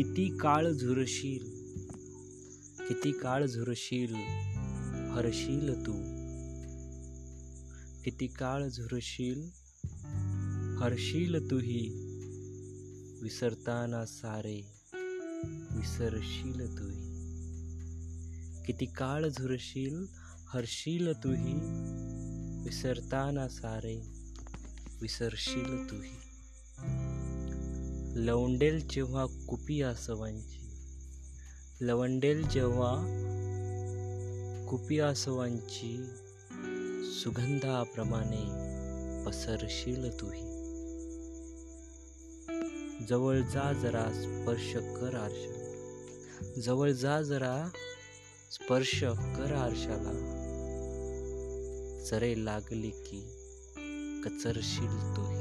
किती काळ झुरशील किती काळ झुरशील हरशील तू. किती काळ झुरशील हरशील तूही. विसरताना सारे विसरशील तूही. किती काळ झुरशील हरशील तूही. विसरताना सारे विसरशील तूही. लवंडेल जेव्हा कुपी आसवांची लवंडेल जेव्हा कुपी आसवांची सुगंधाप्रमाणे पसरशील तुही. जवळ जा जरा स्पर्श कर आरशाला. जवळ जा जरा स्पर्श कर आरशाला. चरे लागली की कचरशील तुही.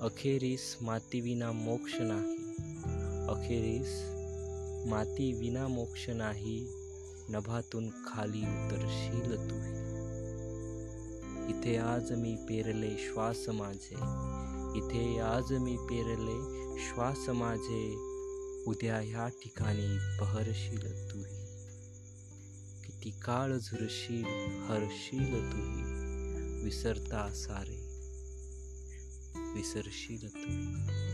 अखेरीस मातीविना मोक्ष नाही. अखेरीस मातीविना मोक्ष नाही नभातून खाली उतरशील तू. इथे आज मी पेरले श्वास माझे इथे आज मी पेरले श्वास माझे उद्या ह्या ठिकाणी बहरशील तुही किती काळ झुरशील हरशील तुही विसरता सारे. विसरशील तुम्ही.